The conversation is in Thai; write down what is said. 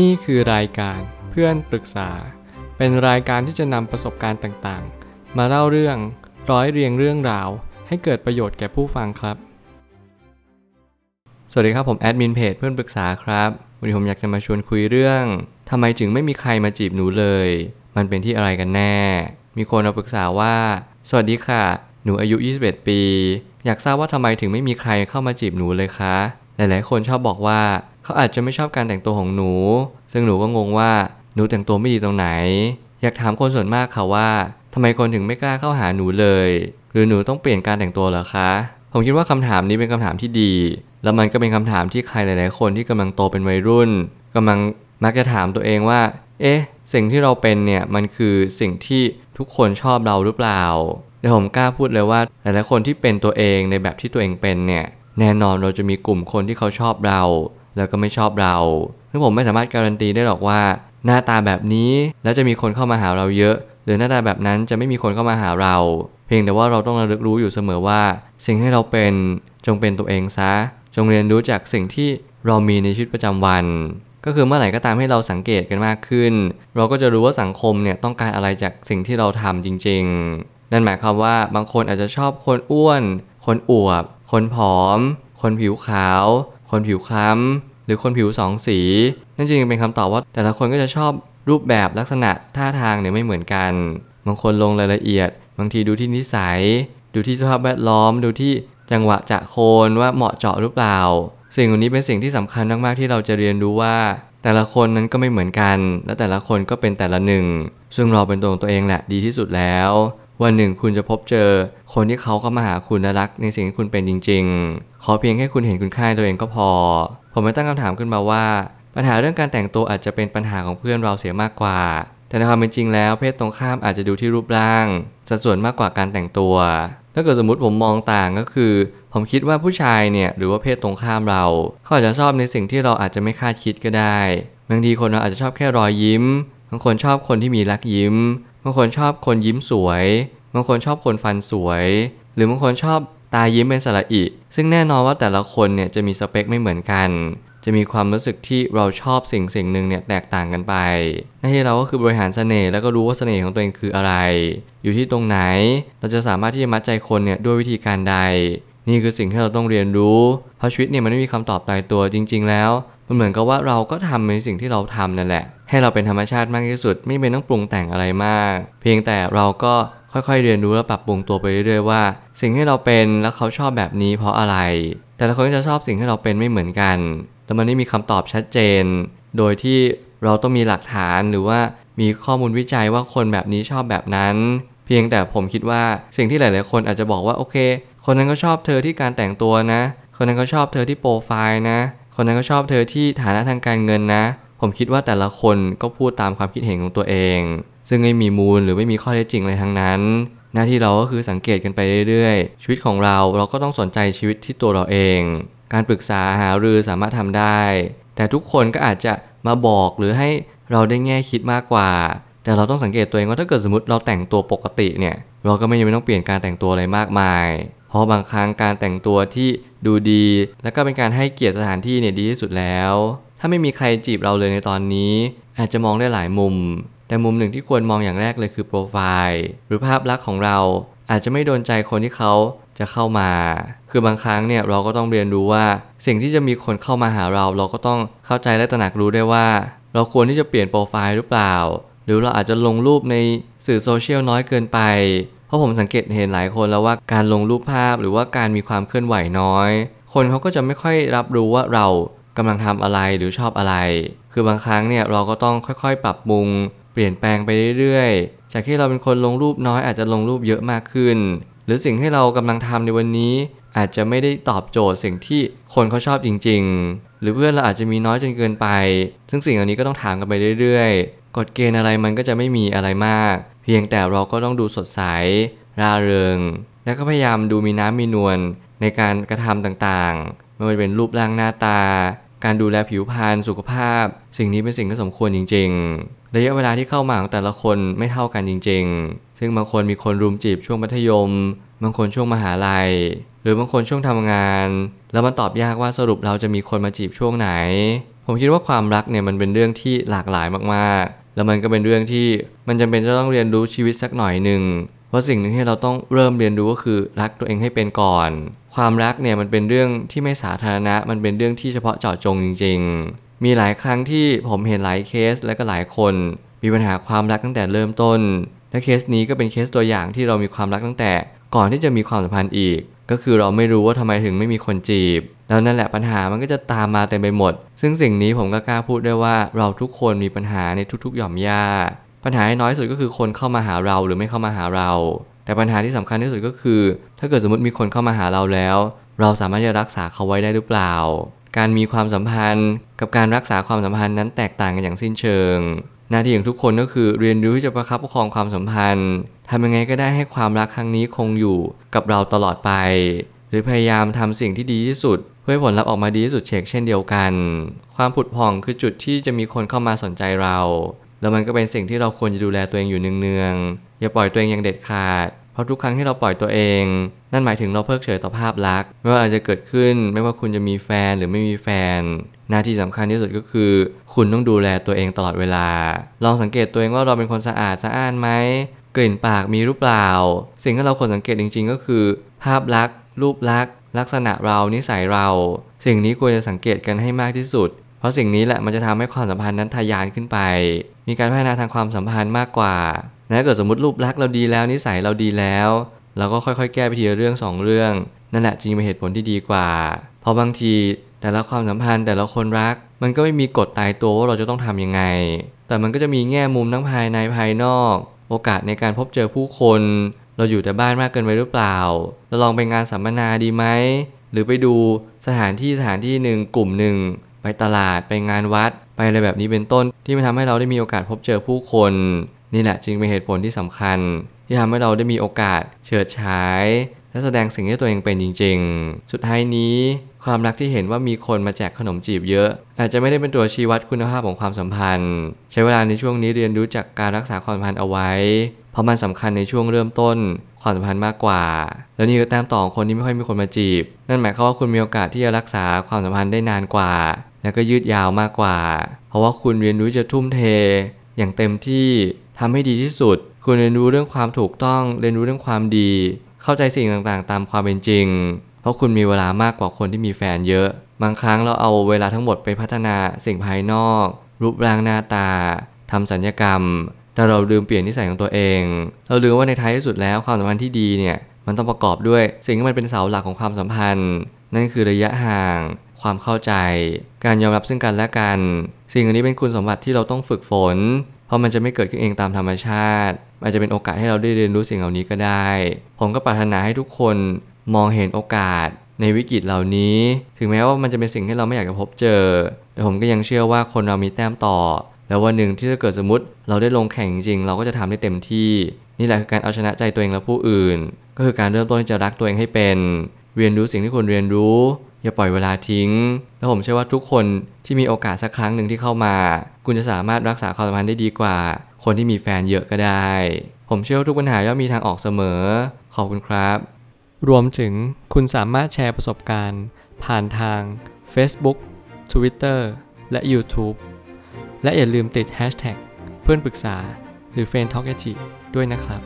นี่คือรายการเพื่อนปรึกษา เป็นรายการที่จะนำประสบการณ์ต่างๆ มาเล่าเรื่องร้อยเรียงเรื่องราว ให้เกิดประโยชน์แก่ผู้ฟังครับ สวัสดีครับผมแอดมินเพจเพื่อนปรึกษาครับ วันนี้ผมอยากจะมาชวนคุยเรื่องทำไมถึงไม่มีใครมาจีบหนูเลย มันเป็นที่อะไรกันแน่ มีคนมาปรึกษาว่า สวัสดีค่ะ หนูอายุ 21 ปี อยากทราบว่าทำไมถึงไม่มีใครเข้ามาจีบหนูเลยคะ ลายๆ คนชอบบอกว่า เขาอาจจะไม่ชอบการแต่งตัวของหนู ซึ่งหนูก็งงว่าหนูแต่งตัวไม่ดีตรงไหน อยากถามคนส่วนมากค่ะว่าทำไมคนถึงไม่กล้าเข้าหาหนูเลย หรือหนูต้องเปลี่ยนการแต่งตัวเหรอคะ ผมคิดว่าคำถามนี้เป็นคำถามที่ดี แล้วมันก็เป็นคำถามที่ใครหลาย ๆ คนที่กำลังโตเป็นวัยรุ่นกำลังมักจะถามตัวเองว่า เอ๊ะ สิ่งที่เราเป็นเนี่ยมันคือสิ่งที่ทุกคนชอบเราหรือเปล่าแต่ผมกล้าพูดเลยว่าหลายๆคนที่เป็นตัวเองในแบบที่ตัวเองเป็นเนี่ย แน่นอนเราจะมีกลุ่มคนที่เขาชอบเรา แล้วก็ไม่ชอบเราซึ่งผมไม่สามารถการันตีได้หรอกว่า หน้าตาแบบนี้แล้วจะมีคนเข้ามาหาเราเยอะ หรือหน้าตาแบบนั้นจะไม่มีคนเข้ามาหาเรา เพียงแต่ว่าเราต้องระลึกรู้อยู่เสมอว่า สิ่งที่เราเป็นจงเป็นตัวเองซะ จงเรียนรู้จากสิ่งที่เรามีในชีวิตประจำวัน ก็คือเมื่อไหร่ก็ตามให้เราสังเกตกันมากขึ้น เราก็จะรู้ว่าสังคมเนี่ยต้องการอะไรจากสิ่งที่เราทำจริง ๆ นั่นหมายความว่าบางคนอาจจะชอบคนอ้วน คนอวบ คนผอม คนผิวขาว คนผิวคล้ำ หรือคนผิวสองสี นั่นจริงเป็นคำตอบว่า แต่ละคนก็จะชอบรูปแบบลักษณะท่าทางเนี่ยไม่เหมือนกัน บางคนลงรายละเอียด บางทีดูที่นิสัย ดูที่สภาพแวดล้อม ดูที่จังหวะจะโคนว่าเหมาะเจาะหรือเปล่า สิ่งเหล่านี้เป็นสิ่งที่สำคัญมากๆที่เราจะเรียนรู้ว่า แต่ละคนนั้นก็ไม่เหมือนกัน และแต่ละคนก็เป็นแต่ละหนึ่ง ซึ่งเราเป็นตัวของตัวเองแหละดีที่สุดแล้ว วันหนึ่งคุณจะพบเจอ คนที่เขาเข้ามาหาคุณและรักในสิ่งที่คุณเป็นจริง ๆ ขอเพียงแค่คุณเห็นคุณค่าตัวเองก็พอ ผมไม่ตั้งคำถามขึ้นมาว่า ปัญหาเรื่องการแต่งตัวอาจจะเป็นปัญหาของเพื่อนเราเสียมากกว่า แต่ในความเป็นจริงแล้ว เพศตรงข้ามอาจจะดูที่รูปร่าง สัดส่วนมากกว่าการแต่งตัว ถ้าเกิดสมมติผมมองต่างก็คือ ผมคิดว่าผู้ชายเนี่ยหรือว่าเพศตรงข้ามเราเขาอาจจะชอบในสิ่งที่เราอาจจะไม่คาดคิดก็ได้บางทีคนเราอาจจะชอบแค่รอยยิ้มบางคนชอบคนที่มีรักยิ้ม บางคนชอบคนยิ้มสวย บางคนชอบคนฟันสวย หรือบางคนชอบตายิ้มเป็นสระอิซึ่งแน่นอนว่าแต่ละคนเนี่ยจะมีสเปคไม่เหมือนกัน จะมีความรู้สึกที่เราชอบสิ่งสิ่งหนึ่งเนี่ยแตกต่างกันไป หน้าที่เราก็คือบริหารเสน่ห์แล้วก็รู้ว่าเสน่ห์ของตัวเองคืออะไร อยู่ที่ตรงไหน เราจะสามารถที่จะมัดใจคนเนี่ยด้วยวิธีการใด นี่คือสิ่งที่เราต้องเรียนรู้ เพราะชีวิตเนี่ยมันไม่มีคำตอบตายตัวจริง ๆ แล้ว มันเหมือนกับว่าเราก็ทำในสิ่งที่เราทำนั่นแหละ ให้เราเป็นธรรมชาติมากที่สุด ไม่เป็นต้องปรุงแต่งอะไรมาก เพียงแต่เราก็ค่อยๆ เรียนรู้และปรับปรุงตัวไปเรื่อยๆว่า สิ่งที่เราเป็นแล้วเขาชอบแบบนี้เพราะอะไร แต่ละคนก็จะชอบสิ่งที่เราเป็นไม่เหมือนกัน แต่มันไม่มีคำตอบชัดเจน โดยที่เราต้องมีหลักฐานหรือว่ามีข้อมูลวิจัยว่าคนแบบนี้ชอบแบบนั้น เพียงแต่ผมคิดว่าสิ่งที่หลาย ๆ คนอาจจะบอกว่าโอเค คนนั้นก็ชอบเธอที่การแต่งตัวนะ คนนั้นก็ชอบเธอที่โปรไฟล์นะ คนนั้นก็ชอบเธอที่ฐานะทางการเงินนะ ผมคิดว่าแต่ละคนก็พูดตามความคิดเห็นของตัวเอง ซึ่งไม่มีมูลหรือไม่มีข้อเท็จจริงอะไรทั้งนั้น หน้าที่เราก็คือสังเกตกันไปเรื่อยๆ ชีวิตของเราเราก็ต้องสนใจชีวิตที่ตัวเราเอง การปรึกษาหารือสามารถทำได้ แต่ทุกคนก็อาจจะมาบอกหรือให้เราได้แง่คิดมากกว่า แต่เราต้องสังเกตตัวเองว่าถ้าเกิดสมมติเราแต่งตัวปกติเนี่ยเราก็ไม่จำเป็นต้องเปลี่ยนการแต่งตัวอะไรมากมาย เพราะบางครั้งการแต่งตัวที่ดูดี และก็เป็นการให้เกียรติสถานที่เนี่ยดีที่สุดแล้ว ถ้าไม่มีใครจีบเราเลยในตอนนี้ อาจจะมองได้หลายมุม แต่มุมหนึ่งที่ควรมองอย่างแรกเลยคือโปรไฟล์หรือภาพลักษณ์ของเราอาจจะไม่โดนใจคนที่เขาจะเข้ามา คือบางครั้งเนี่ยเราก็ต้องเรียนรู้ว่าสิ่งที่จะมีคนเข้ามาหาเรา เราก็ต้องเข้าใจและตระหนักรู้ได้ว่า เราควรที่จะเปลี่ยนโปรไฟล์หรือเปล่า หรือเราอาจจะลงรูปในสื่อโซเชียลน้อยเกินไป เพราะผมสังเกตเห็นหลายคนแล้วว่าการลงรูปภาพหรือว่าการมีความเคลื่อนไหวน้อย คนเขาก็จะไม่ค่อยรับรู้ว่าเรา กำลังทำอะไรหรือชอบอะไร คือบางครั้งเนี่ยเราก็ต้องค่อยๆ ปรับปรุง เปลี่ยนแปลงไปเรื่อยๆ จากที่เราเป็นคนลงรูปน้อยอาจจะลงรูปเยอะมากขึ้น หรือสิ่งที่เรากำลังทำในวันนี้ อาจจะไม่ได้ตอบโจทย์สิ่งที่คนเขาชอบจริง ๆ หรือเพื่อนเราอาจจะมีน้อยจนเกินไป ซึ่งสิ่งเหล่านี้ก็ต้องถามกันไปเรื่อยๆ กฎเกณฑ์อะไรมันก็จะไม่มีอะไรมาก เพียงแต่เราก็ต้องดูสดใสร่าเริง และก็พยายามดูมีน้ำมีนวลในการกระทำต่างๆไม่ว่าจะเป็นรูปร่างหน้าตา การดูแลผิวพรรณสุขภาพ สิ่งนี้เป็นสิ่งที่สมควรจริงๆ ระยะเวลาที่เข้ามาของแต่ละคนไม่เท่ากันจริง ๆ ซึ่งบางคนมีคนรุมจีบช่วงมัธยม บางคนช่วงมหาลัย หรือบางคนช่วงทำงาน แล้วมันตอบยากว่าสรุปเราจะมีคนมาจีบช่วงไหน ผมคิดว่าความรักเนี่ยมันเป็นเรื่องที่หลากหลายมากๆ แล้วมันก็เป็นเรื่องที่มันจำเป็นจะต้องเรียนรู้ชีวิตสักหน่อยหนึ่งเพราะสิ่งหนึ่งที่เราต้องเริ่มเรียนรู้ก็คือรักตัวเองให้เป็นก่อน ความรักเนี่ยมันเป็นเรื่องที่ไม่สาธารณะ มันเป็นเรื่องที่เฉพาะเจาะจงจริง ๆ มีหลายครั้งที่ผมเห็นหลายเคสและก็หลายคน มีปัญหาความรักตั้งแต่เริ่มต้น และเคสนี้ก็เป็นเคสตัวอย่างที่เรามีความรักตั้งแต่ก่อนที่จะมีความสัมพันธ์อีก ก็คือเราไม่รู้ว่าทำไมถึงไม่มีคนจีบ แล้วนั่นแหละปัญหามันก็จะตามมาเต็มไปหมด ซึ่งสิ่งนี้ผมก็กล้าพูดได้ว่าเราทุกคนมีปัญหาในทุกๆ หย่อมย่าปัญหาที่น้อยสุดก็คือคนเข้ามาหาเราหรือไม่เข้ามาหาเรา แต่ปัญหาที่สำคัญที่สุดก็คือ ถ้าเกิดสมมติมีคนเข้ามาหาเราแล้ว เราสามารถจะรักษาเขาไว้ได้หรือเปล่า การมีความสัมพันธ์กับการรักษาความสัมพันธ์นั้นแตกต่างกันอย่างสิ้นเชิง หน้าที่ของทุกคนก็คือเรียนรู้ที่จะประคับประคองความสัมพันธ์ทำยังไงก็ได้ให้ความรักครั้งนี้คงอยู่กับเราตลอดไป หรือพยายามทำสิ่งที่ดีที่สุด เพื่อให้ผลลัพธ์ออกมาดีที่สุดเชกเช่นเดียวกัน ความผุดผ่องคือจุดที่จะมีคนเข้ามาสนใจเรา แล้วมันก็เป็นสิ่งที่เราควรจะดูแลตัวเองอยู่เนืองๆ อย่าปล่อยตัวเองอย่างเด็ดขาด เพราะทุกครั้งที่เราปล่อยตัวเอง นั่นหมายถึงเราเพิกเฉยต่อภาพลักษณ์ไม่ว่าอะไรจะเกิดขึ้น ไม่ว่าคุณจะมีแฟนหรือไม่มีแฟน หน้าที่สำคัญที่สุดก็คือ คุณต้องดูแลตัวเองตลอดเวลา ลองสังเกตตัวเองว่าเราเป็นคนสะอาดสะอ้านไหมกลิ่นปากมีหรือเปล่า สิ่งที่เราควรสังเกตจริง ๆ ก็คือ ภาพลักษณ์ รูปลักษณ์ ลักษณะเรานิสัยเรา สิ่งนี้ควรจะสังเกตกันให้มากที่สุด เพราะสิ่งนี้แหละมันจะทำให้ความสัมพันธ์นั้นทะยานขึ้นไป มีการพัฒนาทางความสัมพันธ์มากกว่า และถ้าเกิดสมมติรูปลักษณ์เราดีแล้วนิสัยเราดีแล้ว เราก็ค่อยๆ แก้ไปทีละเรื่องสองเรื่อง นั่นแหละจริงเป็นเหตุผลที่ดีกว่า เพราะบางทีแต่ละความสัมพันธ์แต่ละคนรัก มันก็ไม่มีกฎตายตัวว่าเราจะต้องทำยังไง แต่มันก็จะมีแง่มุมทั้งภายในภายนอก โอกาสในการพบเจอผู้คน เราอยู่แต่บ้านมากเกินไปหรือเปล่า เราลองไปงานสัมมนาดีไหมหรือไปดูสถานที่สถานที่หนึ่งกลุ่มหนึ่งไปตลาดไปงานวัด ไปอะไรแบบนี้เป็นต้นที่มันทำให้เราได้มีโอกาสพบเจอผู้คน นี่แหละจึงเป็นเหตุผลที่สำคัญ ที่ทำให้เราได้มีโอกาสเฉิดฉาย และแสดงสิ่งที่ตัวเองเป็นจริง ๆ สุดท้ายนี้ความรักที่เห็นว่ามีคนมาแจกขนมจีบเยอะ อาจจะไม่ได้เป็นตัวชี้วัดคุณภาพของความสัมพันธ์ ใช้เวลาในช่วงนี้เรียนรู้จากการรักษาความสัมพันธ์เอาไว้ เพราะมันสำคัญในช่วงเริ่มต้นความสัมพันธ์มากกว่า แล้วนี่ก็ต้มต่อของคนที่ไม่ค่อยมีคนมาจีบ นั่นหมายความว่าคุณมีโอกาสที่จะรักษาความสัมพันธ์ได้นานกว่า แล้วก็ยืดยาวมากกว่า เพราะว่าคุณเรียนรู้จะทุ่มเท อย่างเต็มที่ทำให้ดีที่สุด คุณเรียนรู้เรื่องความถูกต้องเรียนรู้เรื่องความดี เข้าใจสิ่งต่างๆ ตามความเป็นจริง เพราะคุณมีเวลามากกว่าคนที่มีแฟนเยอะ บางครั้งเราเอาเวลาทั้งหมดไปพัฒนาสิ่งภายนอก รูปร่างหน้าตาทำสัญญกรรม แต่เราลืมเปลี่ยนนิสัยของตัวเอง เราลืมว่าในท้ายที่สุดแล้วความสัมพันธ์ที่ดีเนี่ยมันต้องประกอบด้วยสิ่งที่มันเป็นเสาหลักของความสัมพันธ์ นั่นคือระยะห่าง ความเข้าใจ การยอมรับซึ่งกันและกัน สิ่งอันนี้เป็นคุณสมบัติที่เราต้องฝึกฝน เพราะมันจะไม่เกิดขึ้นเองตามธรรมชาติมันจะเป็นโอกาสให้เราได้เรียนรู้สิ่งเหล่านี้ก็ได้ ผมก็ปรารถนาให้ทุกคนมองเห็นโอกาสในวิกฤตเหล่านี้ ถึงแม้ว่ามันจะเป็นสิ่งที่เราไม่อยากจะพบเจอ แต่ผมก็ยังเชื่อว่าคนเรามีแต้มต่อ แล้ววันหนึ่งที่จะเกิดสมมติเราได้ลงแข่งจริง เราก็จะทำได้เต็มที่ นี่แหละคือการเอาชนะใจตัวเองและผู้อื่น ก็คือการเริ่มต้นที่จะรักตัวเองให้เป็น เรียนรู้สิ่งที่ควรเรียนรู้ อย่าปล่อยเวลาทิ้ง แล้วผมเชื่อว่าทุกคนที่มีโอกาสสักครั้งหนึ่งที่เข้ามา คุณจะสามารถรักษาความสัมพันธ์ได้ดีกว่า คนที่มีแฟนเยอะก็ได้ ผมเชื่อว่าทุกปัญหาย่อมมีทางออกเสมอ ขอบคุณครับ รวมถึงคุณสามารถแชร์ประสบการณ์ ผ่านทาง Facebook Twitter และ YouTube และอย่าลืมติด Hashtag เพื่อนปรึกษาหรือ f r ร e n d t a l k ด้วยนะครับ